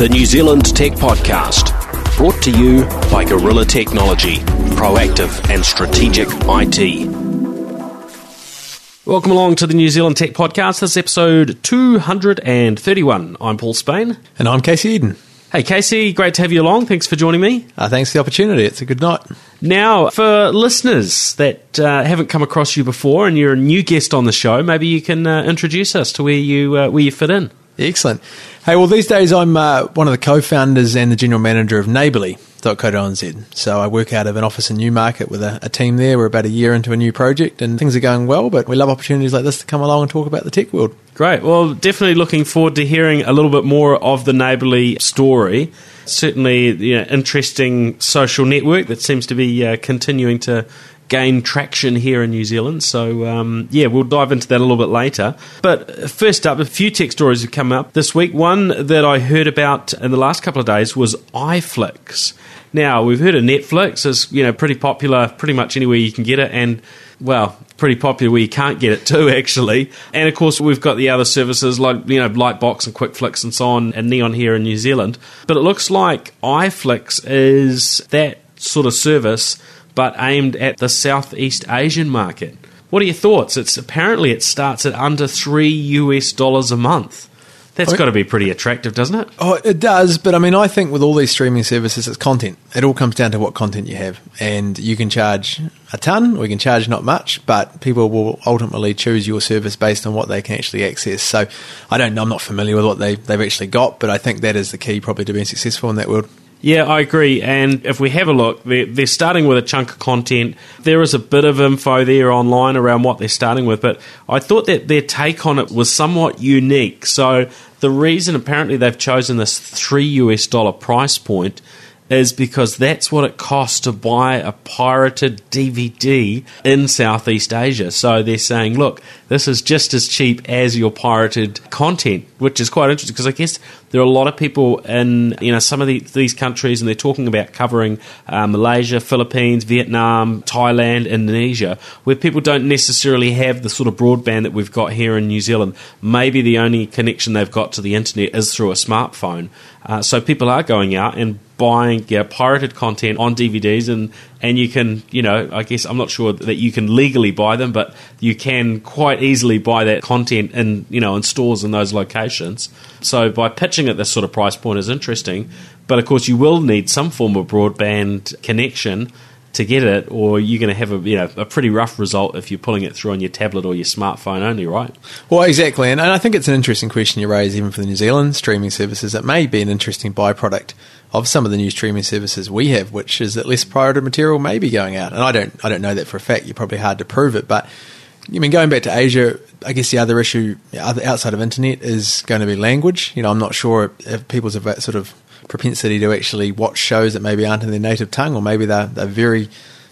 the New Zealand Tech Podcast, brought to you by Gorilla Technology, proactive and strategic IT. Welcome along to the New Zealand Tech Podcast. This is episode 231. I'm Paul Spain. And I'm Casey Eden. Hey, Casey, great to have you along. Thanks for joining me. Uh, thanks for the opportunity. It's a good night. Now, for listeners that uh, haven't come across you before and you're a new guest on the show, maybe you can uh, introduce us to where you, uh, where you fit in. Excellent. Hey, well, these days I'm uh, one of the co founders and the general manager of Neighbourly.co.nz. So I work out of an office in Newmarket with a, a, team there. We're about a year into a new project and things are going well, but we love opportunities like this to come along and talk about the tech world. Great. Well, definitely looking forward to hearing a little bit more of the Neighbourly story. Certainly, you know, interesting social network that seems to be uh, continuing to gain traction here in New Zealand. So, um, yeah, we'll dive into that a little bit later. But first up, a few tech stories have come up this week. One that I heard about in the last couple of days was iFlix. Now, we've heard of Netflix as, you know, pretty popular pretty much anywhere you can get it. And well, pretty popular where you can't get it too, actually. And of course, we've got the other services like, you know, Lightbox and QuickFlix and so on, and Neon here in New Zealand. But it looks like iFlix is that sort of service but aimed at the Southeast Asian market. What are your thoughts? It's apparently it starts at under three US dollars a month. That's got to be pretty attractive, doesn't it? Oh, it does. But I mean, I think with all these streaming services, it's content. It all comes down to what content you have, and you can charge a ton, or you can charge not much. But people will ultimately choose your service based on what they can actually access. So, I don't. Know, I'm not familiar with what they they've actually got, but I think that is the key, probably, to being successful in that world. Yeah, I agree. And if we have a look, they're, they're, starting with a chunk of content. There is a bit of info there online around what they're starting with, but I thought that their take on it was somewhat unique. So the reason apparently they've chosen this three US dollar price point is because that's what it costs to buy a pirated DVD in Southeast Asia. So they're saying, look, this is just as cheap as your pirated content, which is quite interesting because I guess there are a lot of people in you know some of the, these countries, and they're talking about covering uh, Malaysia, Philippines, Vietnam, Thailand, Indonesia, where people don't necessarily have the sort of broadband that we've got here in New Zealand. Maybe the only connection they've got to the internet is through a smartphone. Uh, so people are going out and buying yeah, pirated content on DVDs, and and you can you know I guess I'm not sure that you can legally buy them, but you can quite easily buy that content in you know in stores in those locations. So by pitching at this sort of price point is interesting, but of course you will need some form of broadband connection to get it, or you're going to have a you know a pretty rough result if you're pulling it through on your tablet or your smartphone only, right? Well, exactly, and, and I think it's an interesting question you raise, even for the New Zealand streaming services. It may be an interesting byproduct of some of the new streaming services we have, which is that less pirated material may be going out, and I don't I don't know that for a fact. You're probably hard to prove it, but I mean, going back to Asia, I guess the other issue outside of internet is going to be language. You know, I'm not sure if people's sort of propensity to actually watch shows that maybe aren't in their native tongue, or maybe they're, they're very,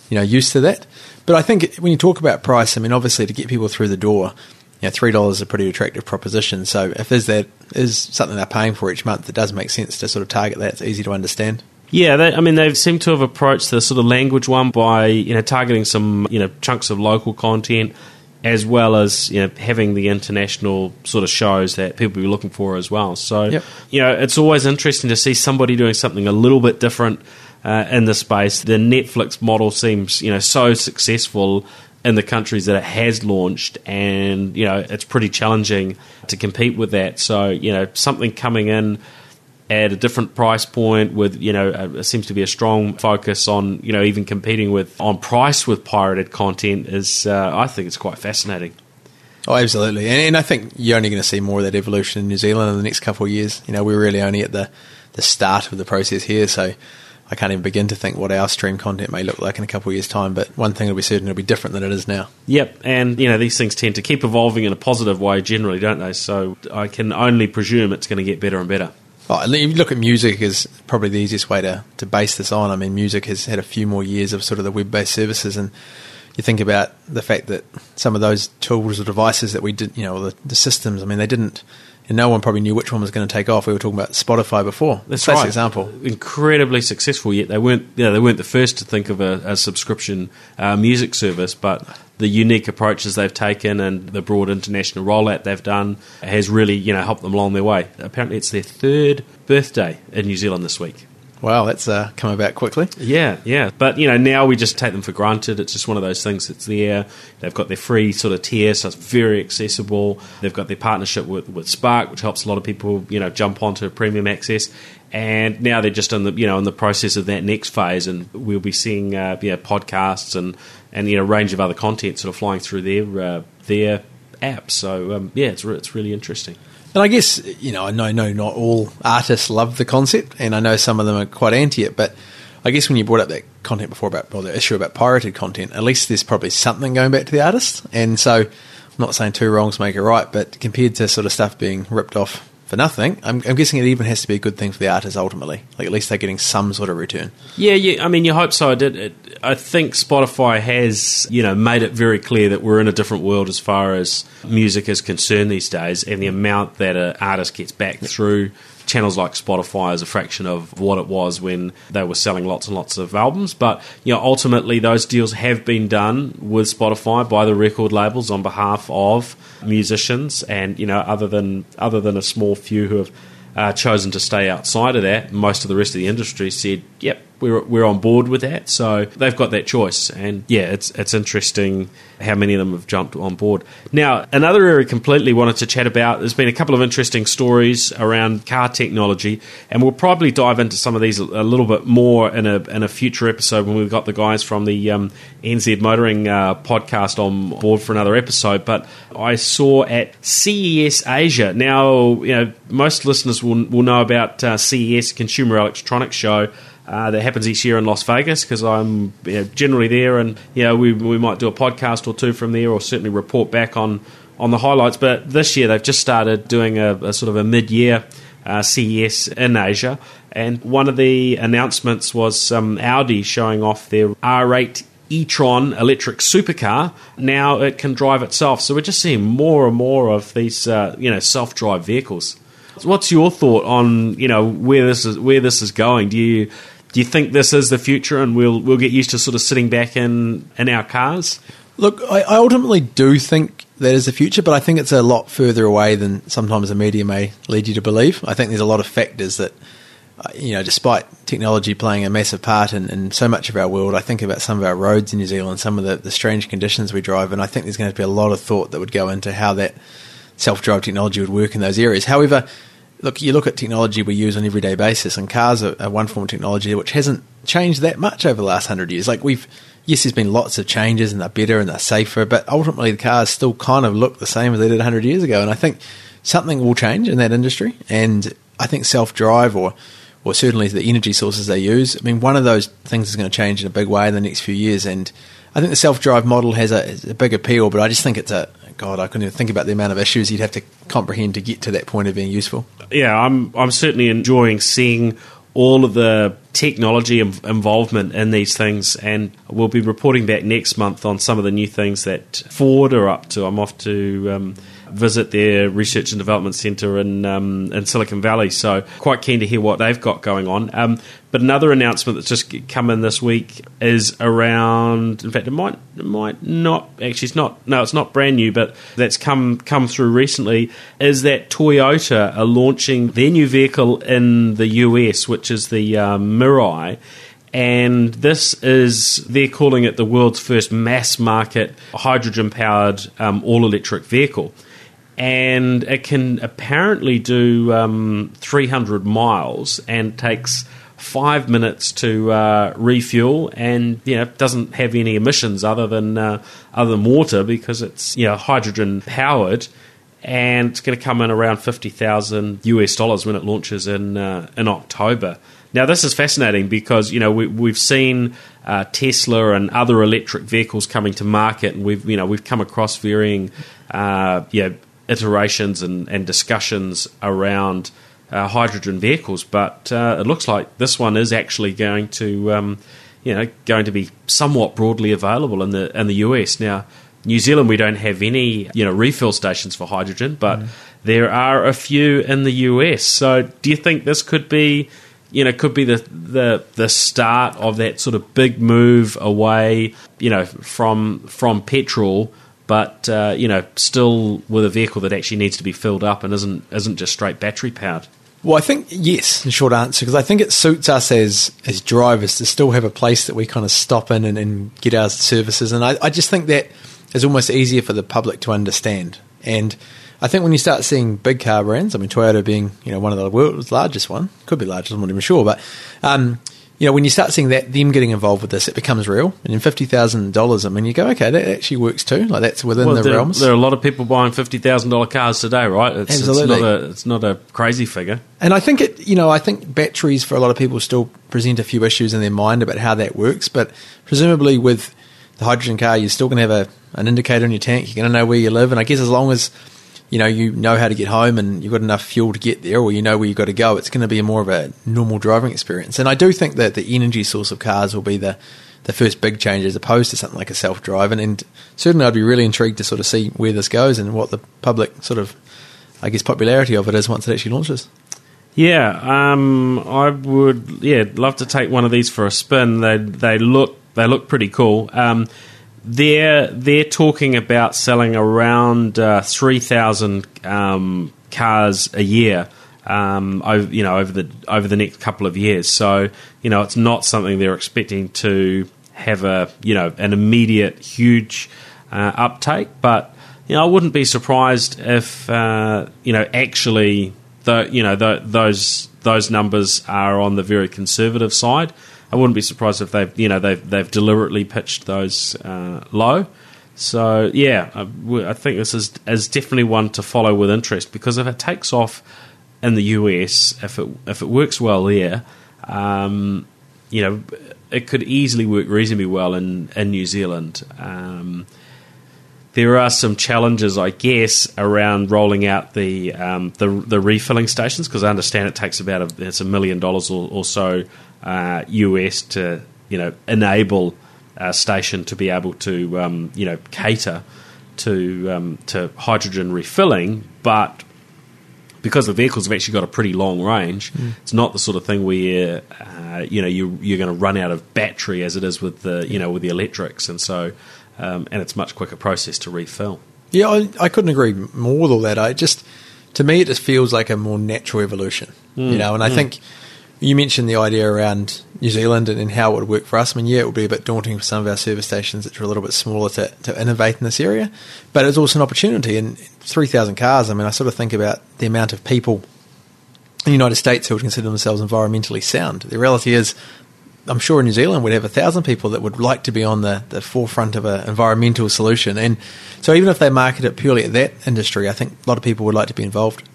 you know, used to that. But I think when you talk about price, I mean, obviously to get people through the door, you know, three dollars is a pretty attractive proposition. So if there's that is something they're paying for each month, it does make sense to sort of target that. It's easy to understand. Yeah, they, I mean, they've seemed to have approached the sort of language one by you know targeting some you know chunks of local content as well as you know having the international sort of shows that people be looking for as well. So yep. you know it's always interesting to see somebody doing something a little bit different uh, in the space. The Netflix model seems you know so successful in the countries that it has launched, and you know it's pretty challenging to compete with that. So you know something coming in at a different price point with you know uh, seems to be a strong focus on you know even competing with on price with pirated content is uh, I think it's quite fascinating. Oh, absolutely, and, and I think you're only going to see more of that evolution in New Zealand in the next couple of years. You know, we're really only at the the start of the process here, so I can't even begin to think what our stream content may look like in a couple of years' time. But one thing will be certain: it'll be different than it is now. Yep, and you know these things tend to keep evolving in a positive way, generally, don't they? So I can only presume it's going to get better and better. Oh, you look at music is probably the easiest way to, to base this on. I mean, music has had a few more years of sort of the web based services, and you think about the fact that some of those tools or devices that we did, you know, the, the systems. I mean, they didn't. And no one probably knew which one was going to take off. We were talking about Spotify before. That's Classic right. example. Incredibly successful, yet they weren't. You know, they weren't the first to think of a, a subscription uh, music service, but the unique approaches they've taken and the broad international rollout they've done has really, you know, helped them along their way. Apparently, it's their third birthday in New Zealand this week. Wow, that's uh, come about quickly. Yeah, yeah. But, you know, now we just take them for granted. It's just one of those things that's there. They've got their free sort of tier, so it's very accessible. They've got their partnership with, with Spark, which helps a lot of people, you know, jump onto premium access. And now they're just in the, you know, in the process of that next phase, and we'll be seeing, uh, podcasts and, and, you know, a range of other content sort of flying through their, uh, their app. So, um, yeah, it's, re- it's really interesting. And I guess, you know, I know, no, not all artists love the concept, and I know some of them are quite anti it, but I guess when you brought up that content before about, the issue about pirated content, at least there's probably something going back to the artist. And so, I'm not saying two wrongs make a right, but compared to sort of stuff being ripped off for nothing, I'm, I'm guessing it even has to be a good thing for the artist ultimately. Like, at least they're getting some sort of return. Yeah, yeah. I mean, you hope so. I did. It, I think Spotify has, you know, made it very clear that we're in a different world as far as music is concerned these days, and the amount that an artist gets back through channels like Spotify is a fraction of what it was when they were selling lots and lots of albums. But you know, ultimately, those deals have been done with Spotify by the record labels on behalf of musicians, and you know, other than other than a small few who have uh, chosen to stay outside of that, most of the rest of the industry said, "Yep, we're we're on board with that." So they've got that choice, and yeah, it's it's interesting how many of them have jumped on board. Now, another area completely wanted to chat about. There's been a couple of interesting stories around car technology, and we'll probably dive into some of these a, little bit more in a in a future episode when we've got the guys from the um, NZ Motoring uh, podcast on board for another episode. But I saw at CES Asia. Now, you know, most listeners will will know about uh, CES Consumer Electronics Show. Uh, that happens each year in Las Vegas because I'm you know, generally there, and you know we we might do a podcast or two from there, or certainly report back on on the highlights. But this year they've just started doing a, a sort of a mid year uh, CES in Asia, and one of the announcements was um, Audi showing off their R8 e-tron electric supercar. Now it can drive itself, so we're just seeing more and more of these uh, you know self-drive vehicles. What's your thought on you know where this is where this is going? Do you do you think this is the future, and we'll we'll get used to sort of sitting back in in our cars? Look, I, I ultimately do think that is the future, but I think it's a lot further away than sometimes the media may lead you to believe. I think there's a lot of factors that, uh, you know, despite technology playing a massive part in, in so much of our world, I think about some of our roads in New Zealand, some of the, the strange conditions we drive, and I think there's going to be a lot of thought that would go into how that self drive technology would work in those areas. However, look, you look at technology we use on an everyday basis, and cars are, are, one form of technology which hasn't changed that much over the last hundred years. Like we've, yes, there's been lots of changes, and they're better and they're safer, but ultimately the cars still kind of look the same as they did hundred years ago. And I think something will change in that industry, and I think self drive or or certainly the energy sources they use. I mean, one of those things is going to change in a big way in the next few years, and I think the self drive model has a, a big appeal, but I just think it's a God, I couldn't even think about the amount of issues you'd have to comprehend to get to that point of being useful. Yeah, I'm I'm certainly enjoying seeing all of the technology involvement in these things, and we'll be reporting back next month on some of the new things that Ford are up to. I'm off to. Um, visit their research and development centre in um, in Silicon Valley. So quite keen to hear what they've got going on. Um, but another announcement that's just come in this week is around. In fact, it might it might not actually. It's not. No, it's not brand new, but that's come come through recently. Is that Toyota are launching their new vehicle in the US, which is the um, Mirai and this is they're calling it the world's first mass market hydrogen powered um, all electric vehicle and it can apparently do um, 300 miles and takes five minutes to uh, refuel, and you know doesn't have any emissions other than uh, other than water because it's you know hydrogen powered, and it's going to come in around fifty thousand US dollars when it launches in uh, in October. Now this is fascinating because you know we, we've seen uh, Tesla and other electric vehicles coming to market, and we've you know we've come across varying uh, yeah iterations and, and discussions around uh, hydrogen vehicles, but uh, it looks like this one is actually going to um, you know going to be somewhat broadly available in the in the US now. New Zealand, we don't have any you know refill stations for hydrogen, but mm. there are a few in the US. So, do you think this could be you know, could be the, the the start of that sort of big move away, you know, from from petrol, but uh, you know, still with a vehicle that actually needs to be filled up and isn't isn't just straight battery powered. Well, I think yes, in short answer, because I think it suits us as as drivers to still have a place that we kind of stop in and, and get our services, and I, I just think that is almost easier for the public to understand and I think when you start seeing big car brands, I mean Toyota being you know one of the world's largest one, could be largest, I'm not even sure, but um, you know when you start seeing that them getting involved with this, it becomes real. And in fifty thousand dollars, I mean you go okay, that actually works too. Like that's within well, the there, realms. There are a lot of people buying fifty thousand dollar cars today, right? It's, Absolutely. It's not, a, it's not a crazy figure. And I think it, you know, I think batteries for a lot of people still present a few issues in their mind about how that works, but presumably with the hydrogen car, you're still going to have a, an indicator in your tank. You're going to know where you live, and I guess as long as you know, you know how to get home and you've got enough fuel to get there or you know where you've got to go, it's going to be more of a normal driving experience. And I do think that the energy source of cars will be the, the first big change as opposed to something like a self drive. And, and certainly I'd be really intrigued to sort of see where this goes and what the public sort of, I guess, popularity of it is once it actually launches. Yeah, um, I would. Yeah, love to take one of these for a spin. They they look they look pretty cool. Um, they're they're talking about selling around uh, three thousand um, cars a year. Um, over, you know, over the over the next couple of years. So, you know, it's not something they're expecting to have a you know an immediate huge uh, uptake. But you know, I wouldn't be surprised if uh, you know actually the you know the, those those numbers are on the very conservative side. I wouldn't be surprised if they've you know they've they've deliberately pitched those uh, low. So yeah, I, I, think this is is definitely one to follow with interest because if it takes off in the US, if it if it works well there, um, you know, it could easily work reasonably well in in New Zealand. Um, there are some challenges, I guess, around rolling out the um, the, the refilling stations because I understand it takes about a, it's a million dollars or, or so uh, US to you know enable a station to be able to um, you know cater to um, to hydrogen refilling, but because the vehicles have actually got a pretty long range, mm. it's not the sort of thing where uh, you know you, you're going to run out of battery as it is with the you know with the electrics, and so um, and it's much quicker process to refill. Yeah, I, I, couldn't agree more with all that. I just to me it just feels like a more natural evolution, mm. you know, and I mm. think you mentioned the idea around New Zealand and, and, how it would work for us. I mean, yeah, it would be a bit daunting for some of our service stations that are a little bit smaller to, to innovate in this area, but it's also an opportunity. And 3,000 cars, I mean, I sort of think about the amount of people in the United States who would consider themselves environmentally sound. The reality is, I'm sure in New Zealand we'd have a thousand people that would like to be on the, the forefront of an environmental solution. And so even if they market it purely at that industry, I think a lot of people would like to be involved.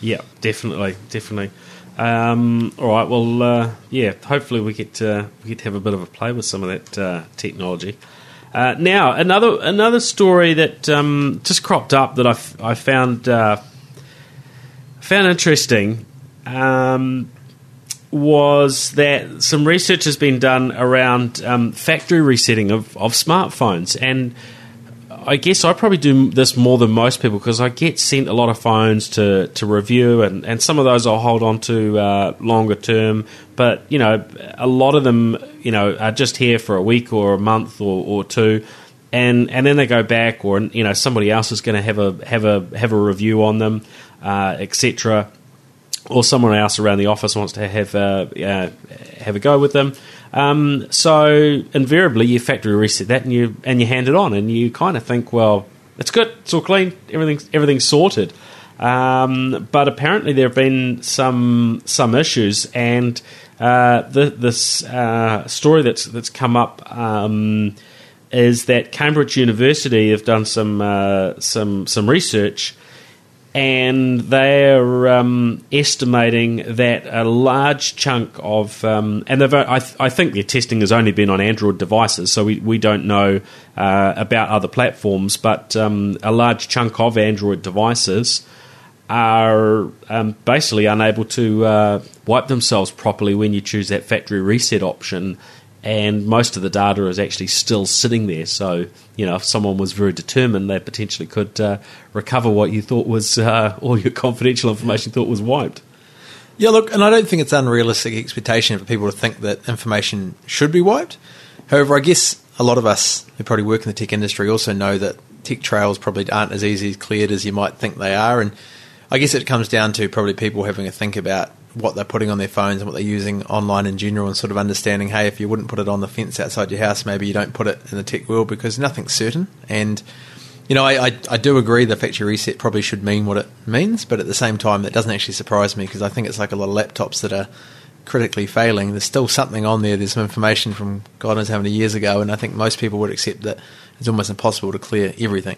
Yeah, definitely, definitely. Um, all right. Well, uh, yeah. Hopefully, we get to, we get to have a bit of a play with some of that uh, technology. Uh, now, another another story that um, just cropped up that I, f- I found uh, found interesting um, was that some research has been done around um, factory resetting of, of smartphones and I guess I probably do this more than most people because I get sent a lot of phones to, to review, and, and some of those I'll hold on to uh, longer term. But you know, a lot of them, you know, are just here for a week or a month or, or two, and and then they go back, or you know, somebody else is going to have a have a have a review on them, uh, etc. Or someone else around the office wants to have a, uh, have a go with them. Um, so invariably, you factory reset that and you and you hand it on, and you kind of think, well, it's good, it's all clean, everything's everything's sorted. Um, but apparently, there have been some some issues, and uh, the, this uh, story that's that's come up. Um, is that Cambridge University have done some uh, some some research and they're um, estimating that a large chunk of um, and they've I, th- I, think their testing has only been on Android devices, so we, we don't know uh, about other platforms, but um, a large chunk of Android devices are um, basically unable to uh, wipe themselves properly when you choose that factory reset option. And most of the data is actually still sitting there. So, you know, if someone was very determined, they potentially could uh, recover what you thought was uh, all your confidential information thought was wiped. Yeah, look, and I don't think it's unrealistic expectation for people to think that information should be wiped. However, I guess a lot of us who probably work in the tech industry also know that tech trails probably aren't as easy cleared as you might think they are, and I guess it comes down to probably people having a think about what they're putting on their phones and what they're using online in general, and sort of understanding, hey, if you wouldn't put it on the fence outside your house, maybe you don't put it in the tech world because nothing's certain. And you know, I, I, I do agree the factory reset probably should mean what it means, but at the same time, that doesn't actually surprise me because I think it's like a lot of laptops that are critically failing. There's still something on there. There's some information from God knows how many years ago, and I think most people would accept that it's almost impossible to clear everything.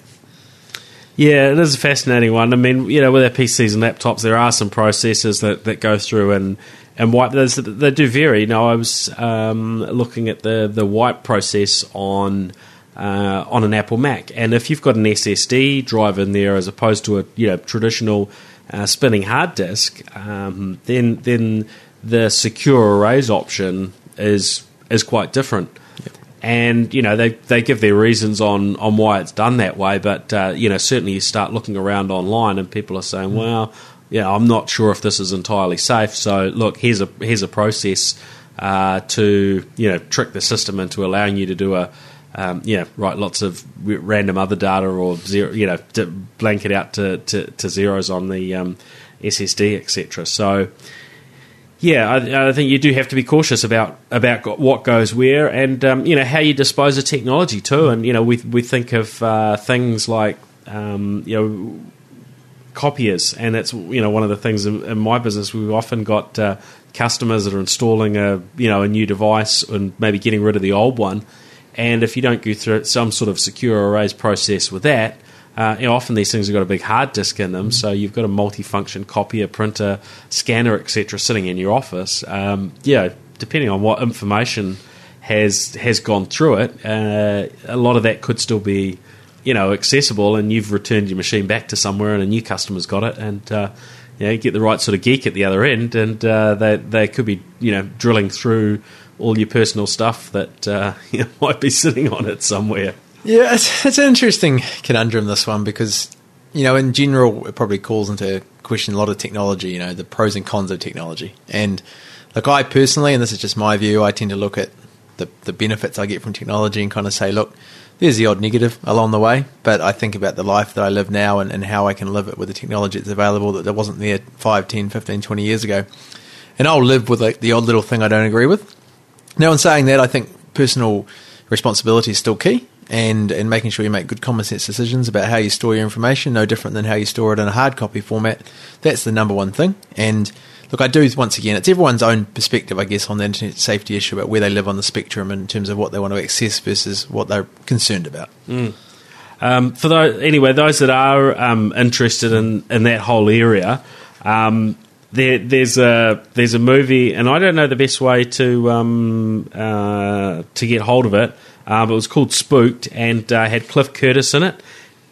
Yeah, it is a fascinating one. I mean, you know, with our PCs and laptops, there are some processes that, that go through and and wipe. Those they do vary. You know, I was um, looking at the the wipe process on. Uh, on an Apple Mac, and if you've got an SSD drive in there as opposed to a you know traditional uh, spinning hard disk, um, then then the secure erase option is is quite different and you know they they give their reasons on on why it's done that way. But uh, you know certainly you start looking around online and people are saying, mm. well, yeah, I'm not sure if this is entirely safe. So look, here's a here's a process uh, to you know trick the system into allowing you to do a um, yeah, write lots of random other data or zero, you know, blank it out to, to, to zeros on the um, SSD, etc. So, yeah, I, I, think you do have to be cautious about about what goes where, and um, you know how you dispose of technology too. And you know, we we think of uh, things like um, you know copiers, and that's you know one of the things in, in my business. We've often got uh, customers that are installing a you know a new device and maybe getting rid of the old one, and if you don't go through some sort of secure erase process with that, uh, you know, often these things have got a big hard disk in them, so you've got a multi-function copier, printer, scanner, etc., sitting in your office. Um, yeah, depending on what information has has gone through it, uh, a lot of that could still be, you know, accessible, and you've returned your machine back to somewhere, and a new customer's got it, and uh, you, know, you get the right sort of geek at the other end, and uh, they they could be, you know, drilling through all your personal stuff that uh, you know, might be sitting on it somewhere. Yeah, it's, it's an interesting conundrum, this one, because, you know, in general, it probably calls into question a lot of technology, you know, the pros and cons of technology. And, like, I personally, and this is just my view, I tend to look at the, the benefits I get from technology and kind of say, look, there's the odd negative along the way, but I think about the life that I live now and, and how I can live it with the technology that's available that, that wasn't there 5, 10, 15, 20 years ago. And I'll live with like the odd little thing I don't agree with. Now, in saying that, I think personal responsibility is still key and and making sure you make good common sense decisions about how you store your information, no different than how you store it in a hard copy format. That's the number one thing. And look, I do once again, it's everyone's own perspective, I guess, on the internet safety issue about where they live on the spectrum in terms of what they want to access versus what they're concerned about. Mm. Um, for those, anyway, those that are um, interested in, in that whole area, um, there, there's a there's a movie, and I don't know the best way to um, uh, to get hold of it. Um, it was called Spooked and uh, had Cliff Curtis in it,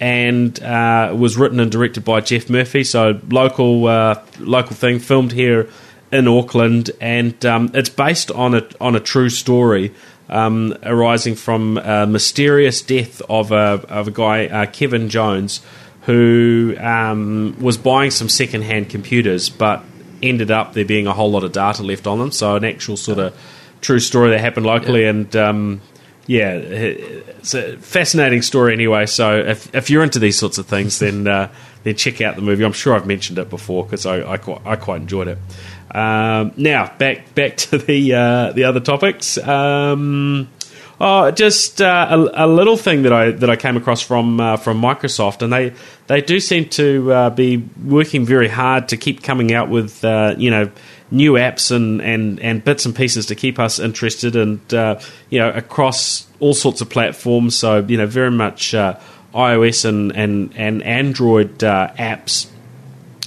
and uh, was written and directed by Geoff Murphy. So local uh, local thing, filmed here in Auckland, and um, it's based on a on a true story. Um, arising from a mysterious death of a of a guy uh, Kevin Jones, who um, was buying some second-hand computers, but ended up there being a whole lot of data left on them. So an actual sort of true story that happened locally, yeah. and um, yeah, it's a fascinating story anyway. So if if you're into these sorts of things, then uh, then check out the movie. I'm sure I've mentioned it before because I, I quite, I quite enjoyed it. Um, now back back to the uh, the other topics. Um, oh, just uh, a, a, little thing that I that I came across from uh, from Microsoft, and they they do seem to uh, be working very hard to keep coming out with uh, you know new apps and, and, and bits and pieces to keep us interested and uh, you know across all sorts of platforms. So you know very much uh, iOS and and and Android uh, apps.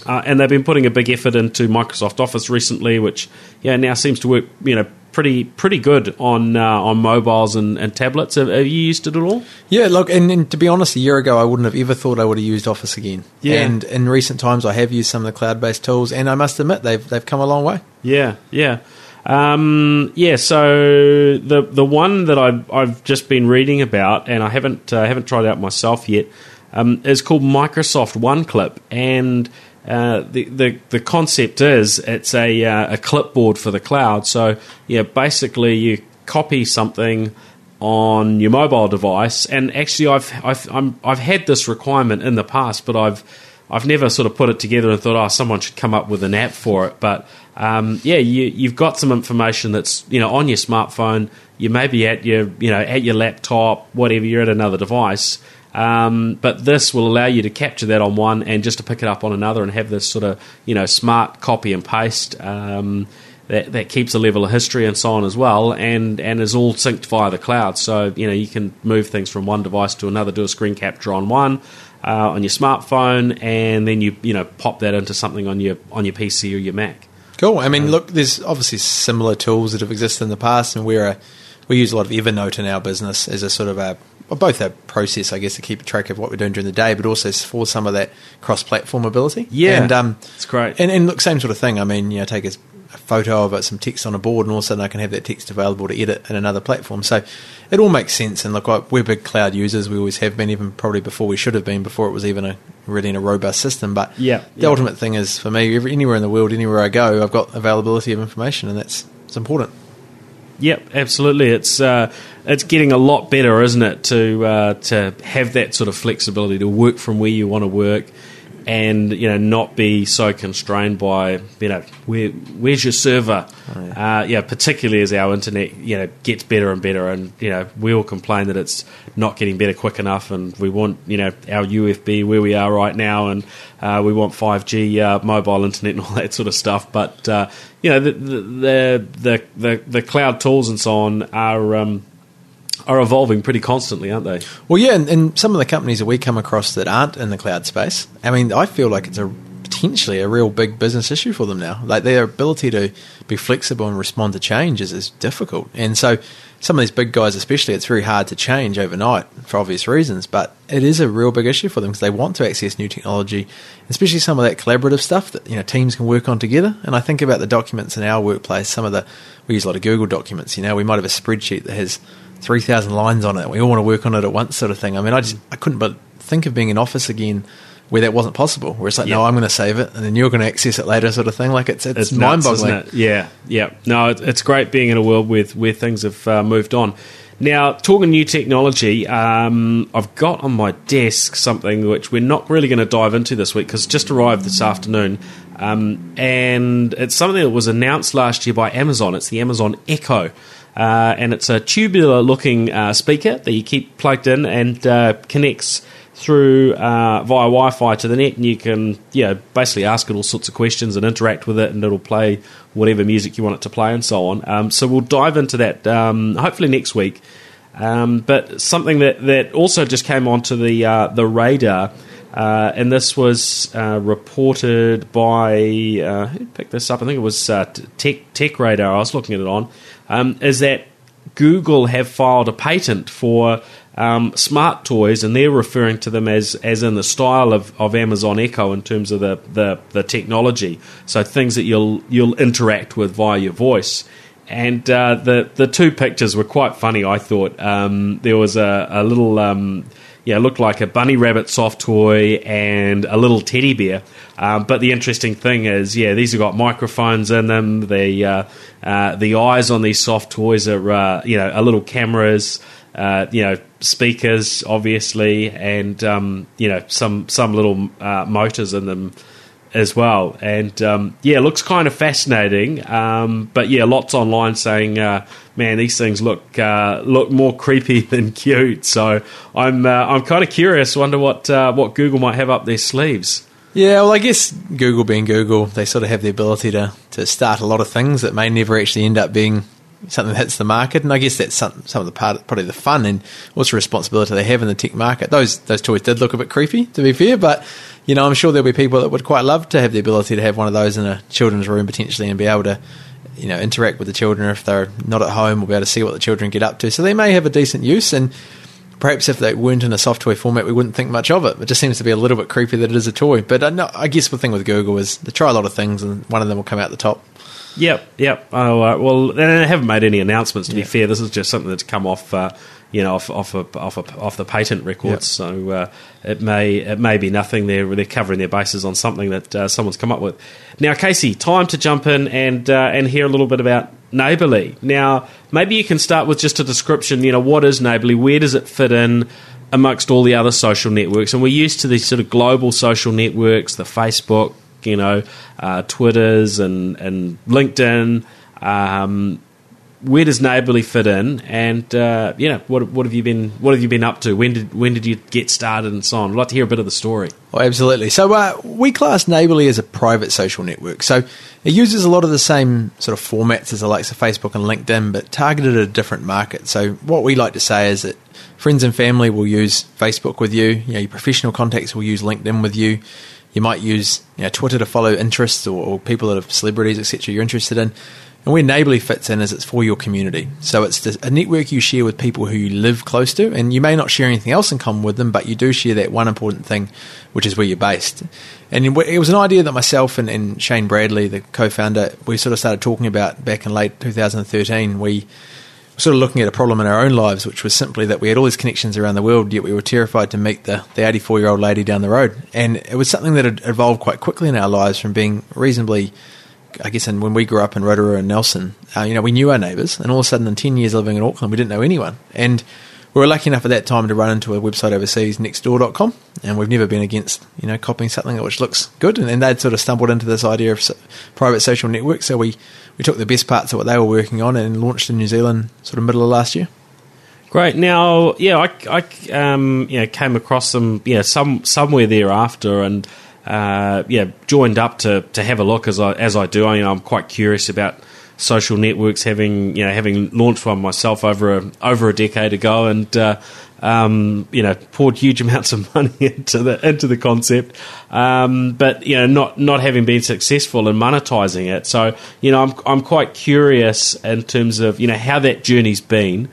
Uh, and they've been putting a big effort into Microsoft Office recently, which yeah now seems to work you know pretty pretty good on uh, on mobiles and, and tablets. Have, have, you used it at all? Yeah, look, and, and, to be honest, a year ago I wouldn't have ever thought I would have used Office again. Yeah, and in recent times I have used some of the cloud based tools, and I must admit they've they've come a long way. Yeah, yeah. Um, yeah, so the the one that I've, I've just been reading about, and I haven't uh, haven't tried out myself yet, um, is called Microsoft OneClip, and uh, the, the the concept is it's a uh, a clipboard for the cloud. So yeah, basically you copy something on your mobile device, and actually I've I've I'm, I've had this requirement in the past, but I've I've never sort of put it together and thought, oh, someone should come up with an app for it. But um, yeah, you, you've got some information that's you know on your smartphone. You may be at your you know at your laptop, whatever. You're at another device, um, but this will allow you to capture that on one and just to pick it up on another and have this sort of you know smart copy and paste. Um, that, that keeps a level of history and so on as well, and, and is all synced via the cloud. So you know you can move things from one device to another, do a screen capture on one, uh, on your smartphone, and then you you know pop that into something on your on your PC or your Mac. Cool. I mean, look, there's obviously similar tools that have existed in the past, and we're a, we use a lot of Evernote in our business as a sort of a both a process, I guess, to keep track of what we're doing during the day, but also for some of that cross-platform ability. Yeah, and um, it's great. And, and look, same sort of thing. I mean, you know, take a, a photo of it, some text on a board, and all of a sudden I can have that text available to edit in another platform. So it all makes sense. And look, we're big cloud users. We always have been, even probably before we should have been, before it was even a really in a robust system. But yeah, the yeah. ultimate thing is for me, every, anywhere in the world, anywhere I go, I've got availability of information, and that's it's important. Yep, absolutely. It's uh, it's getting a lot better, isn't it, to uh, to have that sort of flexibility to work from where you want to work, and you know not be so constrained by you know where where's your server. Oh, yeah. Uh, yeah, particularly as our internet you know gets better and better, and you know we all complain that it's not getting better quick enough, and we want you know our UFB where we are right now, and uh, we want five G uh, mobile internet and all that sort of stuff. But uh, you know the the, the the the cloud tools and so on are. Um, are evolving pretty constantly, aren't they? Well, yeah, and, and, some of the companies that we come across that aren't in the cloud space, I mean, I feel like it's a potentially a real big business issue for them now. Like their ability to be flexible and respond to change is, is difficult, and so some of these big guys, especially, it's very hard to change overnight for obvious reasons. But it is a real big issue for them because they want to access new technology, especially some of that collaborative stuff that you know teams can work on together. And I think about the documents in our workplace. Some of the we use a lot of Google documents. You know, we might have a spreadsheet that has three thousand lines on it. We all want to work on it at once, sort of thing. I mean, I just I couldn't but think of being in office again where that wasn't possible. Where it's like, yep. no, I'm going to save it, and then you're going to access it later, sort of thing. Like it's it's, it's mind boggling. It? Yeah, yeah. No, it's great being in a world with where things have uh, moved on. Now, talking new technology, um, I've got on my desk something which we're not really going to dive into this week because just arrived this afternoon. Um, and it's something that was announced last year by Amazon. It's the Amazon Echo. Uh, and it's a tubular looking uh, speaker that you keep plugged in and uh, connects through uh, via Wi-Fi to the net, and you can yeah basically ask it all sorts of questions and interact with it, and it'll play whatever music you want it to play and so on. Um, so we'll dive into that um, hopefully next week. Um, but something that, that also just came onto the uh, the radar. Uh, and this was reported by who picked this up? I think it was Tech Tech Radar. I was looking at it on, um, is that Google have filed a patent for um, smart toys, and they're referring to them as as in the style of, of Amazon Echo in terms of the, the, the technology. So things that you'll you'll interact with via your voice. And uh, the the two pictures were quite funny. I thought um, there was a, a little um, yeah, looked like a bunny rabbit soft toy and a little teddy bear. Um, but the interesting thing is, yeah, these have got microphones in them. The uh, uh, the eyes on these soft toys are uh, you know a little cameras. Uh, you know, speakers, obviously, and um, you know some some little uh, motors in them as well. And um, yeah, looks kind of fascinating. Um, but yeah, lots online saying, uh, man, these things look uh, look more creepy than cute. So I'm uh, I'm kind of curious. Wonder what uh, what Google might have up their sleeves. Yeah, well, I guess Google being Google, they sort of have the ability to, to start a lot of things that may never actually end up being something that hits the market. And I guess that's some, some of the part, probably the fun and what's the responsibility they have in the tech market. Those those toys did look a bit creepy, to be fair, but you know, I'm sure there'll be people that would quite love to have the ability to have one of those in a children's room potentially and be able to, you know, interact with the children if they're not at home or be able to see what the children get up to. So they may have a decent use and perhaps if they weren't in a soft toy format, we wouldn't think much of it. It just seems to be a little bit creepy that it is a toy. But uh, no, I guess the thing with Google is they try a lot of things and one of them will come out the top. Yep, yep. Oh, uh, well, they haven't made any announcements. To Yeah. be fair, this is just something that's come off, uh, you know, off off a, off, a, off the patent records. Yep. So uh, it may it may be nothing. They're they're covering their bases on something that uh, someone's come up with. Now, Casey, time to jump in and uh, and hear a little bit about Neighbourly. Now, maybe you can start with just a description. You know, what is Neighbourly? Where does it fit in? Amongst all the other social networks, and we're used to these sort of global social networks, the Facebook, you know, uh, Twitters and and LinkedIn. Um, where does Neighbourly fit in? And uh, you know, what what have you been what have you been up to? When did when did you get started and so on? I'd like to hear a bit of the story. Oh, absolutely. So uh, we class Neighbourly as a private social network. So it uses a lot of the same sort of formats as the likes of Facebook and LinkedIn, but targeted at a different market. So what we like to say is that friends and family will use Facebook with you. You know, your professional contacts will use LinkedIn with you. You might use you know, Twitter to follow interests or, or people that are celebrities, etc. You're interested in. And where Neighbourly fits in is it's for your community. So it's a network you share with people who you live close to, and you may not share anything else in common with them, but you do share that one important thing, which is where you're based. And it was an idea that myself and, and Shane Bradley, the co-founder, we sort of started talking about back in late 2013. We were sort of looking at a problem in our own lives, which was simply that we had all these connections around the world, yet we were terrified to meet the 84 year old lady down the road. And it was something that had evolved quite quickly in our lives from being reasonably I guess, and when we grew up in Rotorua and Nelson, uh, you know, we knew our neighbours, and all of a sudden, in ten years living in Auckland, we didn't know anyone. And we were lucky enough at that time to run into a website overseas, nextdoor.com, and we've never been against, you know, copying something which looks good. And, and they'd sort of stumbled into this idea of private social networks, so we we took the best parts of what they were working on and launched in New Zealand, sort of middle of last year. Great. Now, yeah, I, I um, you know, came across them, yeah, some somewhere thereafter, and uh, yeah, joined up to, to have a look as I as I do. I'm quite curious about social networks, having you know having launched one myself over a over a decade ago, and uh, um, you know poured huge amounts of money into the into the concept, um, but you know not not having been successful in monetizing it. So you know I'm I'm quite curious in terms of you know how that journey's been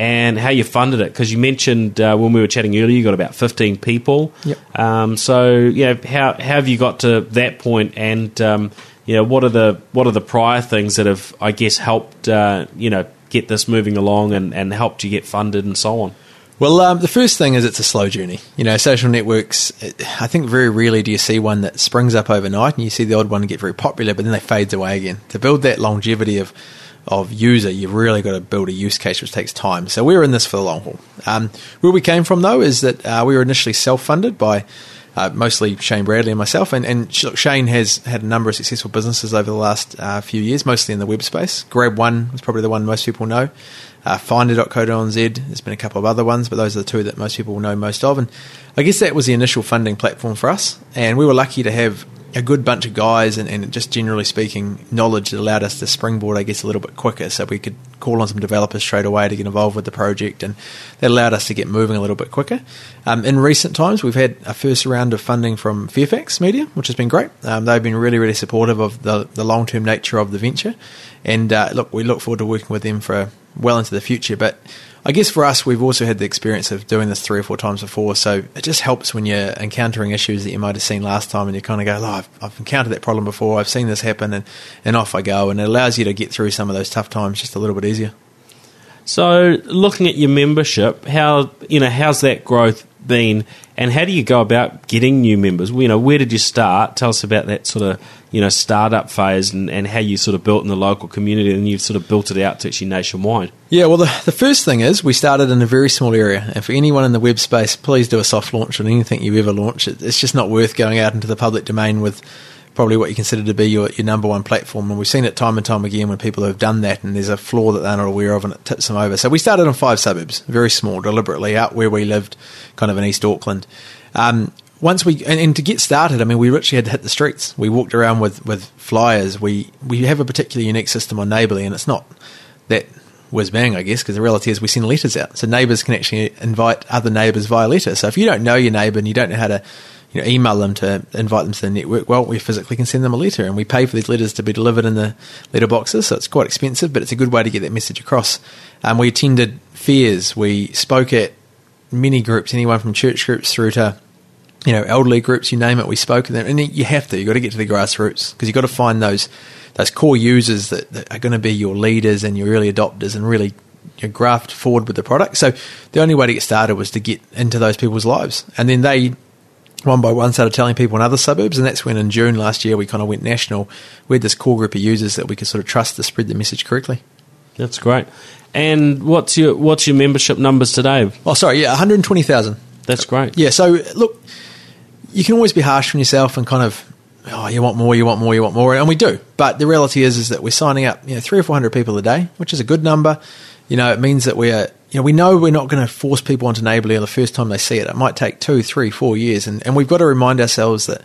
and how you funded it because you mentioned uh, when we were chatting earlier you got about 15 people Yep. um, so yeah how, how have you got to that point and um, you know what are the what are the prior things that have I guess helped uh, you know get this moving along and, and helped you get funded and so on Well, um, the first thing is it's a slow journey. You know, social networks, I think very rarely do you see one that springs up overnight and you see the odd one get very popular, but then they fades away again. To build that longevity of, of user, you've really got to build a use case, which takes time. So we're in this for the long haul. Um, where we came from, though, is that uh, we were initially self funded by uh, mostly Shane Bradley and myself. And, and Shane has had a number of successful businesses over the last uh, few years, mostly in the web space. Grab One is probably the one most people know. Uh, Finda.co.nz, there's been a couple of other ones, but those are the two that most people know most of. And I guess that was the initial funding platform for us. And we were lucky to have a good bunch of guys and, and just generally speaking, knowledge that allowed us to springboard, I guess, a little bit quicker so we could call on some developers straight away to get involved with the project. And that allowed us to get moving a little bit quicker. Um, in recent times, we've had a first round of funding from Fairfax Media, which has been great. Um, they've been really, really supportive of the, the long term nature of the venture. And uh, look, we look forward to working with them for well into the future. But I guess for us, we've also had the experience of doing this three or four times before, so it just helps when you're encountering issues that you might have seen last time, and you kind of go, "Oh, I've, I've encountered that problem before. I've seen this happen," and, and off I go. And it allows you to get through some of those tough times just a little bit easier. So, looking at your membership, how you know how's that growth been, and how do you go about getting new members? You know, where did you start? Tell us about that sort of you know startup phase and, and how you sort of built in the local community, and you've sort of built it out to actually nationwide. Yeah, well, the, the first thing is we started in a very small area. And for anyone in the web space, please do a soft launch on anything you ever launch. It, it's just not worth going out into the public domain with probably what you consider to be your, your number one platform. And we've seen it time and time again when people have done that and there's a flaw that they're not aware of and it tips them over. So we started in five suburbs, very small, deliberately out where we lived, kind of in East Auckland. Um, once we and, and, to get started, I mean, we literally had to hit the streets. We walked around with, with flyers. We we have a particularly unique system on Neighbourly, and it's not that whiz bang, I guess, because the reality is we send letters out, so neighbours can actually invite other neighbours via letter. So if you don't know your neighbour and you don't know how to you know, email them to invite them to the network, well, we physically can send them a letter, and we pay for these letters to be delivered in the letter boxes. So it's quite expensive, but it's a good way to get that message across. Um, we attended fairs, we spoke at many groups, anyone from church groups through to you know, elderly groups, you name it, we spoke to them, and you have to. You got to get to the grassroots because you got to find those those core users that, that are going to be your leaders and your early adopters, and really you graft forward with the product. So the only way to get started was to get into those people's lives, and then they one by one started telling people in other suburbs, and that's when in June last year we kind of went national. We had this core group of users that we could sort of trust to spread the message correctly. That's great. And what's your what's your membership numbers today? Oh, sorry, yeah, one hundred twenty thousand. That's great. Yeah, so look, you can always be harsh on yourself and kind of oh, you want more, you want more, you want more, and we do. But the reality is, is that we're signing up, you know, three or four hundred people a day, which is a good number. You know, it means that we are, you know, we know we're not going to force people onto Neighbourly the first time they see it. It might take two, three, four years, and, and we've got to remind ourselves that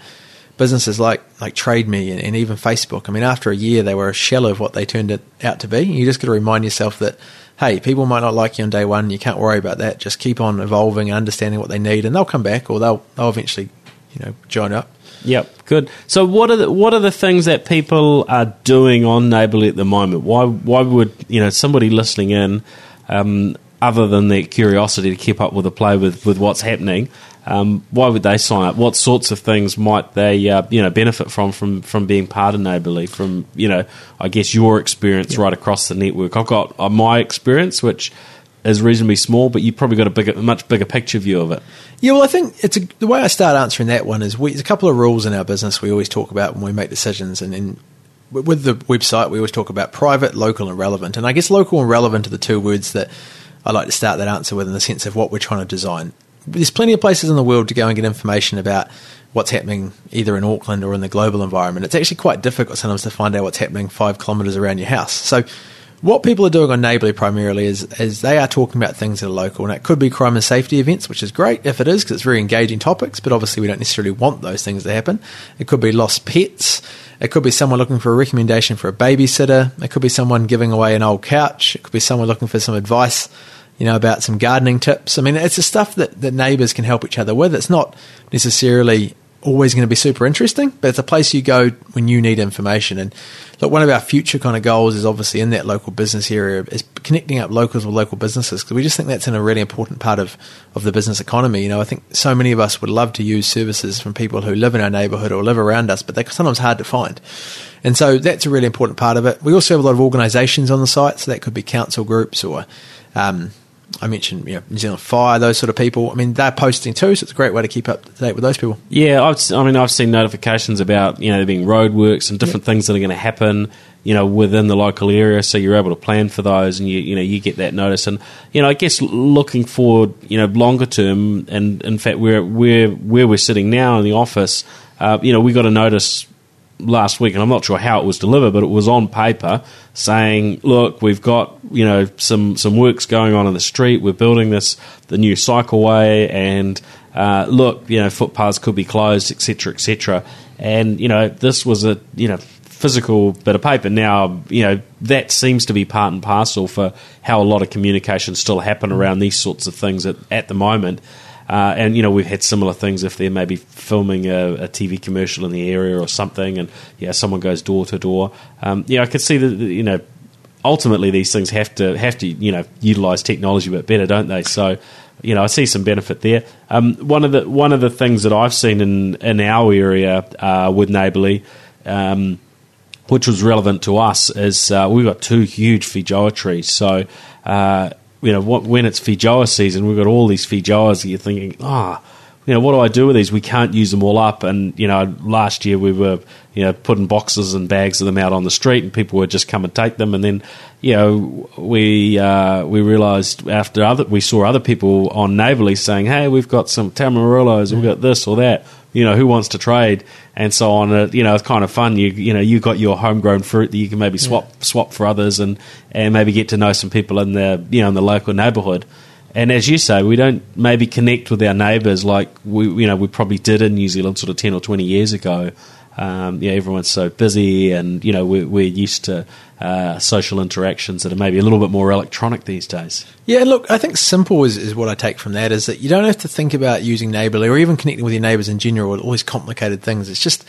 businesses like like TradeMe and, and even Facebook, I mean, after a year, they were a shell of what they turned it out to be. You just got to remind yourself that hey, people might not like you on day one. You can't worry about that. Just keep on evolving and understanding what they need, and they'll come back or they'll they'll eventually, you know, join up. Yep, good. So, what are the what are the things that people are doing on Neighbourly at the moment? Why why would you know somebody listening in, um, other than their curiosity to keep up with the play with with what's happening? Um, why would they sign up? What sorts of things might they uh, you know benefit from from from being part of Neighbourly? From you know, I guess your experience yep. right across the network. I've got uh, my experience, which is reasonably small, but you've probably got a bigger, much bigger picture view of it. Yeah, well, I think it's a, the way I start answering that one is we, there's a couple of rules in our business we always talk about when we make decisions, and then with the website we always talk about private, local, and relevant. And I guess local and relevant are the two words that I like to start that answer with in the sense of what we're trying to design. There's plenty of places in the world to go and get information about what's happening either in Auckland or in the global environment. It's actually quite difficult sometimes to find out what's happening five kilometres around your house. So what people are doing on Neighbourly primarily is, is they are talking about things that are local, and it could be crime and safety events, which is great if it is, because it's very engaging topics, but obviously we don't necessarily want those things to happen. It could be lost pets. It could be someone looking for a recommendation for a babysitter. It could be someone giving away an old couch. It could be someone looking for some advice, you know, about some gardening tips. I mean, it's the stuff that, that neighbours can help each other with. It's not necessarily always going to be super interesting, but it's a place you go when you need information. And look, one of our future kind of goals is obviously in that local business area is connecting up locals with local businesses because we just think that's in a really important part of, of the business economy. You know, I think so many of us would love to use services from people who live in our neighbourhood or live around us, but they're sometimes hard to find. And so that's a really important part of it. We also have a lot of organisations on the site, so that could be council groups or um, I mentioned you know, New Zealand Fire, those sort of people. I mean, they're posting too, so it's a great way to keep up to date with those people. Yeah, I've, I mean, I've seen notifications about you know there being roadworks and different yep. things that are going to happen, you know, within the local area, so you're able to plan for those, and you you know you get that notice, and you know, I guess looking forward, you know, longer term, and in fact, where where where we're sitting now in the office, uh, you know, we got a notice last week, and I'm not sure how it was delivered, but it was on paper saying, "Look, we've got you know some some works going on in the street. We're building this the new cycleway, and uh, look, you know, footpaths could be closed, etc., etc." And you know, this was a you know physical bit of paper. Now, you know, that seems to be part and parcel for how a lot of communication still happen around these sorts of things at, at the moment. Uh, and you know we've had similar things if they're maybe filming a, a, TV commercial in the area or something, and yeah, someone goes door to door. Um, yeah, I could see that you know ultimately these things have to have to you know utilize technology a bit better, don't they? So you know I see some benefit there. Um, one of the one of the things that I've seen in in our area uh, with Neighbourly. Um, which was relevant to us is uh, we've got two huge feijoa trees. So uh, you know, what, when it's feijoa season, we've got all these feijoas. You're thinking, ah, oh, you know, what do I do with these? We can't use them all up. And you know, last year we were, you know, putting boxes and bags of them out on the street, and people would just come and take them. And then, you know, we uh, we realised after other we saw other people on Neighbourly saying, "Hey, we've got some tamarillos, we've got this or that." You know, who wants to trade and so on. Uh, you know, it's kind of fun. You you know, you got your homegrown fruit that you can maybe swap yeah. swap for others and and maybe get to know some people in the you know in the local neighbourhood. And as you say, we don't maybe connect with our neighbours like we you know we probably did in New Zealand sort of ten or twenty years ago. Um, yeah, everyone's so busy, and you know we're, we're used to uh, social interactions that are maybe a little bit more electronic these days. Yeah, look, I think simple is, is what I take from that is that you don't have to think about using Neighbourly or even connecting with your neighbours in general with all these complicated things. It's just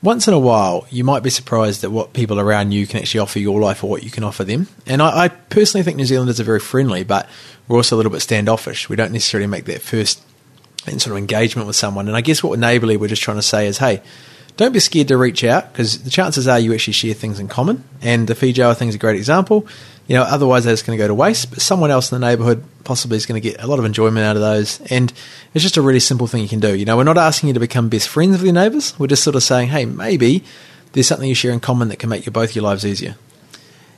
once in a while you might be surprised at what people around you can actually offer your life or what you can offer them. And I, I personally think New Zealanders are very friendly, but we're also a little bit standoffish. We don't necessarily make that first sort of engagement with someone. And I guess what Neighbourly we're just trying to say is, hey, don't be scared to reach out because the chances are you actually share things in common. And the Feijoa thing is a great example. You know, otherwise just going to go to waste. But someone else in the neighbourhood possibly is going to get a lot of enjoyment out of those. And it's just a really simple thing you can do. You know, we're not asking you to become best friends with your neighbours. We're just sort of saying, hey, maybe there's something you share in common that can make your both your lives easier.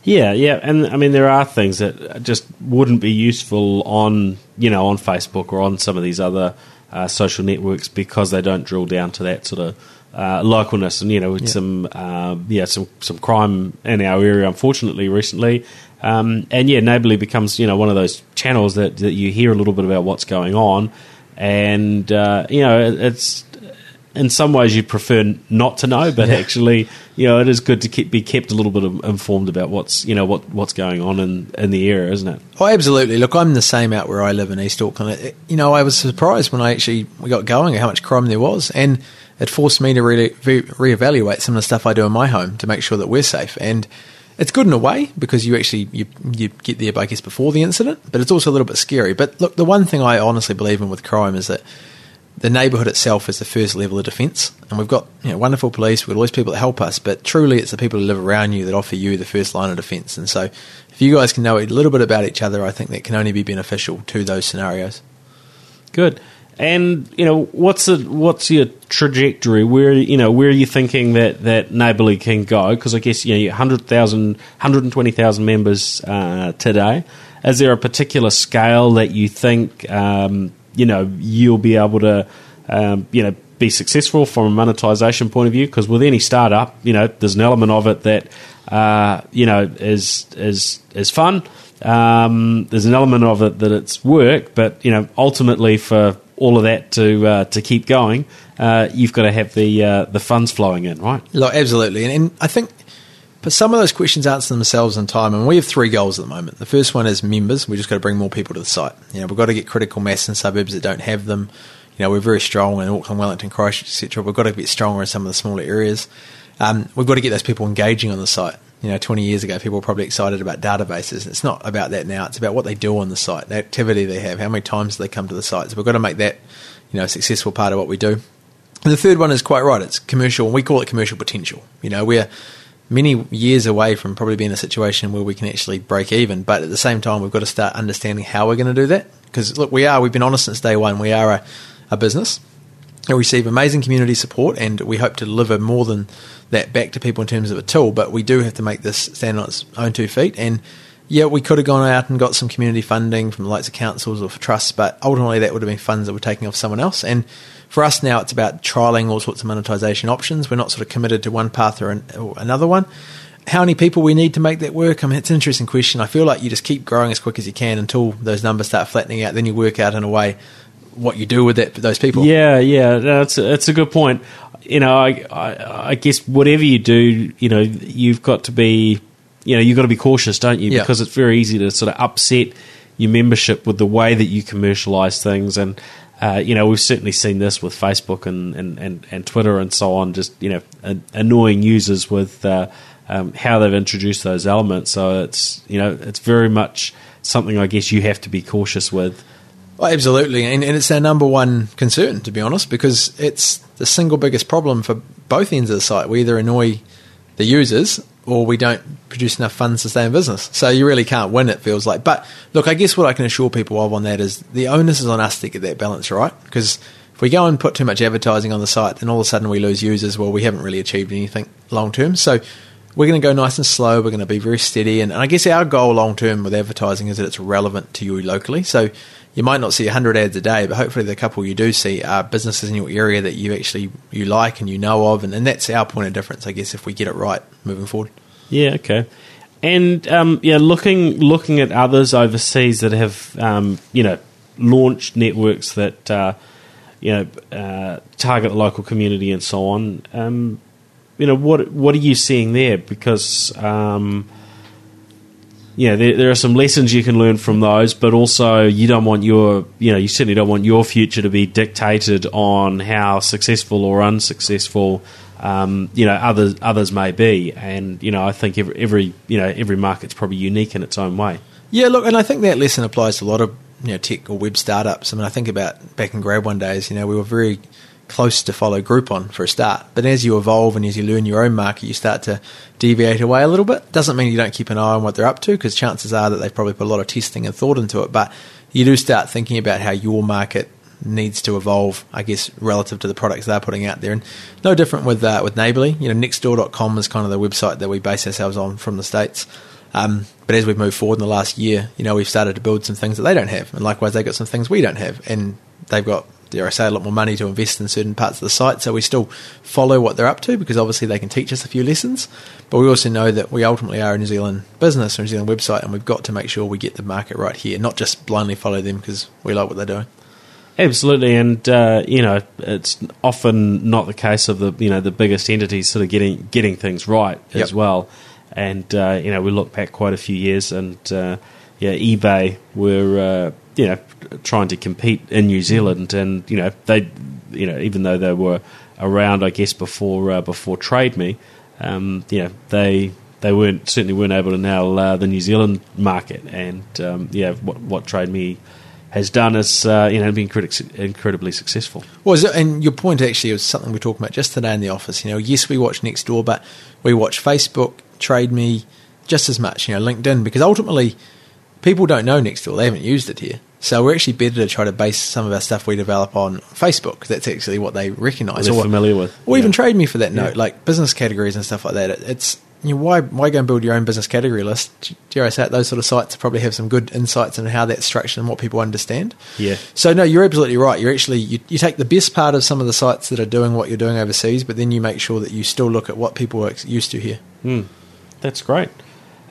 Yeah, yeah, and I mean there are things that just wouldn't be useful on you know on Facebook or on some of these other uh, social networks because they don't drill down to that sort of uh, localness and you know with yeah. some uh, yeah some some crime in our area unfortunately recently um, and yeah neighbourly becomes you know one of those channels that, that you hear a little bit about what's going on and uh, you know it's in some ways you'd prefer not to know, but yeah. actually, you know, it is good to keep, be kept a little bit informed about what's you know what what's going on in, in the area, isn't it? Oh, absolutely. Look, I'm the same out where I live in East Auckland. you know, I was surprised when I actually we got going how much crime there was, and it forced me to really re- reevaluate some of the stuff I do in my home to make sure that we're safe. And it's good in a way because you actually you, you get there, I guess, before the incident, but it's also a little bit scary. But look, the one thing I honestly believe in with crime is that the neighbourhood itself is the first level of defence. And we've got you know, wonderful police, we've got all these people that help us, but truly it's the people who live around you that offer you the first line of defence. And so if you guys can know a little bit about each other, I think that can only be beneficial to those scenarios. Good. And you know what's the what's your trajectory? Where you know where are you thinking that that neighbourly can go? Because I guess you know 100,000, 120,000 members uh, today. Is there a particular scale that you think um, you know you'll be able to um, you know be successful from a monetization point of view because with any startup you know there's an element of it that uh, you know is is is fun. Um, there's an element of it that it's work but you know ultimately for all of that to uh, to keep going uh, you've got to have the uh, the funds flowing in right? Look, absolutely. And, and I think but some of those questions answer themselves in time, and we have three goals at the moment. The first one is members. We just got to bring more people to the site. You know, we've got to get critical mass in suburbs that don't have them. You know, we're very strong in Auckland, Wellington, Christchurch, etc. We've got to get stronger in some of the smaller areas. Um, we've got to get those people engaging on the site. You know, 20 years ago, people were probably excited about databases. It's not about that now. It's about what they do on the site, the activity they have, how many times they come to the site. So we've got to make that, you know, a successful part of what we do. And the third one is quite right. It's commercial. And we call it commercial potential. You know, we're many years away from probably being in a situation where we can actually break even. But at the same time, we've got to start understanding how we're going to do that. Because look, we are, we've been honest since day one. We are a, a business. We receive amazing community support, and we hope to deliver more than that back to people in terms of a tool. But we do have to make this stand on its own two feet. And yeah, we could have gone out and got some community funding from the likes of councils or trusts, but ultimately that would have been funds that were taking off someone else. And for us now, it's about trialing all sorts of monetization options. We're not sort of committed to one path or, an, or another one. How many people we need to make that work? I mean, it's an interesting question. I feel like you just keep growing as quick as you can until those numbers start flattening out. Then you work out in a way what you do with that those people. Yeah, yeah, that's a, that's a good point. You know, I, I, I guess whatever you do, you know, you've got to be, you know, you've got to be cautious, don't you? Yeah. Because it's very easy to sort of upset your membership with the way that you commercialize things and uh, you know, we've certainly seen this with Facebook and, and, and, and Twitter and so on, just, you know, an, annoying users with uh, um, how they've introduced those elements. So it's, you know, it's very much something I guess you have to be cautious with. Oh, absolutely. And, and it's our number one concern, to be honest, because it's the single biggest problem for both ends of the site. We either annoy the users or we don't produce enough funds to stay in business. So you really can't win, it feels like. But look, I guess what I can assure people of on that is the onus is on us to get that balance right. Because if we go and put too much advertising on the site, then all of a sudden we lose users. Well, we haven't really achieved anything long term. So we're going to go nice and slow. We're going to be very steady. And, and I guess our goal long term with advertising is that it's relevant to you locally. So you might not see 100 ads a day, but hopefully the couple you do see are businesses in your area that you actually you like and you know of, and, and that's our point of difference, I guess, if we get it right moving forward. Yeah, okay. And um, yeah, looking looking at others overseas that have um, you know launched networks that uh, you know uh, target the local community and so on. Um, you know what what are you seeing there? Because um, yeah, there, there, are some lessons you can learn from those, but also you don't want your, you know, you certainly don't want your future to be dictated on how successful or unsuccessful, um, you know, others others may be. And you know, I think every, every you know every market's probably unique in its own way. Yeah, look, and I think that lesson applies to a lot of you know tech or web startups. I mean, I think about back in GrabOne days. You know, we were very close to follow Groupon for a start, but as you evolve and as you learn your own market, you start to deviate away a little bit. Doesn't mean you don't keep an eye on what they're up to, because chances are that they've probably put a lot of testing and thought into it. But you do start thinking about how your market needs to evolve, I guess, relative to the products they're putting out there. And no different with uh, with Neighbourly. You know, nextdoor.com is kind of the website that we base ourselves on from the States. Um, but as we've moved forward in the last year, you know, we've started to build some things that they don't have. And likewise, they've got some things we don't have. And they've got, dare I say, a lot more money to invest in certain parts of the site. So we still follow what they're up to because obviously they can teach us a few lessons. But we also know that we ultimately are a New Zealand business a New Zealand website and we've got to make sure we get the market right here, not just blindly follow them because we like what they're doing. Absolutely, and uh, you know it's often not the case of the you know the biggest entities sort of getting getting things right Yep. as well. And uh, you know we look back quite a few years, and uh, yeah, eBay were uh, you know trying to compete in New Zealand, and you know they you know even though they were around, I guess before uh, before Trade Me, um, you know they they weren't certainly weren't able to nail uh, the New Zealand market, and um, yeah, what what Trade Me has done is uh, you know been incredibly successful. Well, it- and your point actually was something we were talking about just today in the office. You know, yes, we watch Nextdoor, but we watch Facebook, Trade Me, just as much. You know, LinkedIn, because ultimately people don't know Nextdoor; they haven't used it here. So we're actually better to try to base some of our stuff we develop on Facebook. That's actually what they recognise. They're or, familiar with. or Yeah. even Trade Me for that note, Yeah. like business categories and stuff like that. It, it's you know, why why go and build your own business category list? Dare I those sort of sites probably have some good insights into how that's structured and what people understand. Yeah. So no, you're absolutely right. You're actually you, you take the best part of some of the sites that are doing what you're doing overseas, but then you make sure that you still look at what people are used to here. That's great.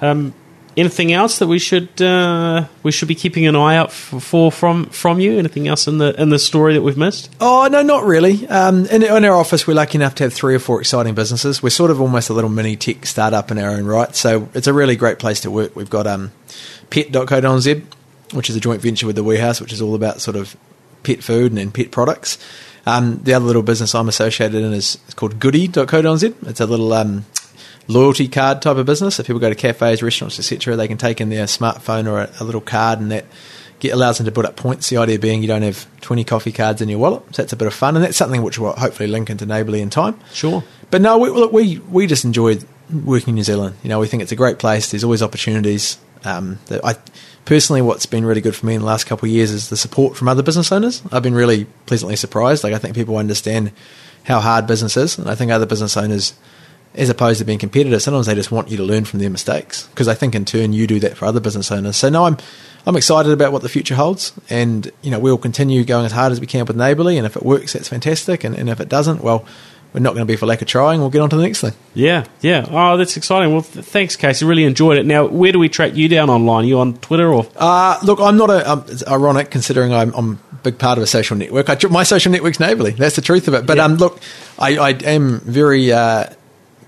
Um, anything else that we should uh, we should be keeping an eye out for, from from you? Anything else in the in the story that we've missed? Oh no, not really. Um, in, in our office, we're lucky enough to have three or four exciting businesses. We're sort of almost a little mini tech startup in our own right, so it's a really great place to work. We've got um, Pet.co.nz, which is a joint venture with the Warehouse, which is all about sort of pet food and, and pet products. Um, the other little business I'm associated in is, is called Goody.co.nz. It's a little um, loyalty card type of business. If people go to cafes, restaurants, etc., they can take in their smartphone or a, a little card, and that get, allows them to put up points. The idea being you don't have 20 coffee cards in your wallet, so that's a bit of fun, and that's something which will hopefully link into Neighbourly in time. Sure. But no, we, look, we we just enjoyed working in New Zealand. You know, we think it's a great place. There's always opportunities. Um, that I personally, what's been really good for me in the last couple of years is the support from other business owners. I've been really pleasantly surprised. Like I think people understand how hard business is, and I think other business owners, as opposed to being competitive, sometimes they just want you to learn from their mistakes because I think in turn you do that for other business owners. So no, I'm I'm excited about what the future holds, and you know we'll continue going as hard as we can with Neighbourly, and if it works, that's fantastic, and, and if it doesn't, well. We're not going to be for lack of trying. We'll get on to the next thing. Yeah, yeah. Oh, that's exciting. Well, th- thanks, Casey. Really enjoyed it. Now, where do we track you down online? you on Twitter or? Uh, look, I'm not a. Um, it's ironic considering I'm, I'm a big part of a social network. I, my social network's Neighbourly. That's the truth of it. But Yeah. um, look, I, I am very. Uh,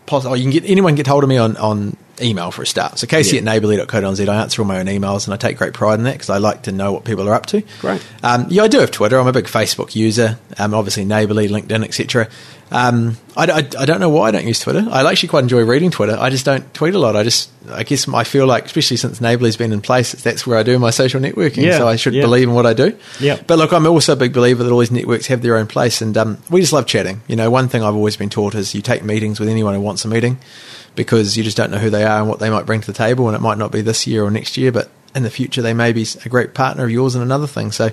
positive. You can get anyone can get hold of me on, on email for a start. So Casey Yeah. at neighbourly.co.nz. I answer all my own emails and I take great pride in that because I like to know what people are up to. Great. Um, yeah, I do have Twitter. I'm a big Facebook user. Um, obviously Neighbourly, LinkedIn, etc. Um, I, I, I don't know why I don't use Twitter. I actually quite enjoy reading Twitter. I just don't tweet a lot. I just, I guess I feel like, especially since Neighbourly's been in place, that's where I do my social networking. Yeah, So I should yeah. believe in what I do. Yeah. But look, I'm also a big believer that all these networks have their own place, and um, we just love chatting. You know, one thing I've always been taught is you take meetings with anyone who wants a meeting because you just don't know who they are and what they might bring to the table, and it might not be this year or next year, but in the future they may be a great partner of yours and another thing. So,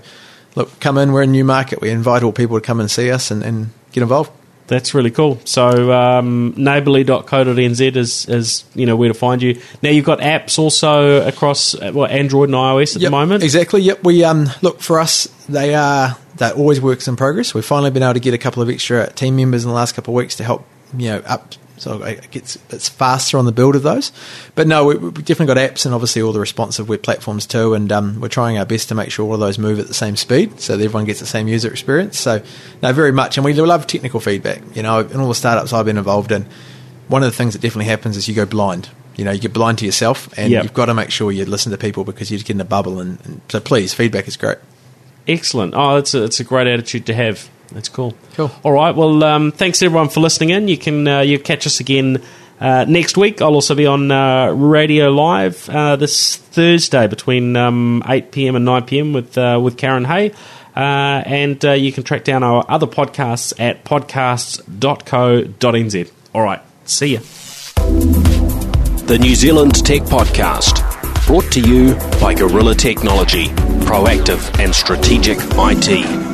look, come in. We're in Newmarket. We invite all people to come and see us and, and get involved. That's really cool. So um, neighbourly.co.nz is, is you know where to find you. Now you've got apps also across uh, what Android and iOS at Yep, the moment. Exactly. Yep. We um look for us. They are that always works in progress. We've finally been able to get a couple of extra team members in the last couple of weeks to help you know up. So it gets it's faster on the build of those, but no, we, we've definitely got apps and obviously all the responsive web platforms too. And um, we're trying our best to make sure all of those move at the same speed, so that everyone gets the same user experience. So no, very much, and we love technical feedback. You know, in all the startups I've been involved in, one of the things that definitely happens is you go blind. You know, you get blind to yourself, and Yep. you've got to make sure you listen to people because you just get in a bubble. And, and so, please, feedback is great. Excellent. Oh, it's a, it's a great attitude to have. That's cool. Cool. All right. Well, um, thanks everyone for listening in. You can uh, you catch us again Uh, next week, I'll also be on uh, Radio Live uh, this Thursday between um, 8 p.m. and 9 p.m. with uh, with Karen Hay. Uh, and uh, you can track down our other podcasts at podcasts.co.nz. All right, see ya. The New Zealand Tech Podcast, brought to you by Gorilla Technology, proactive and strategic IT.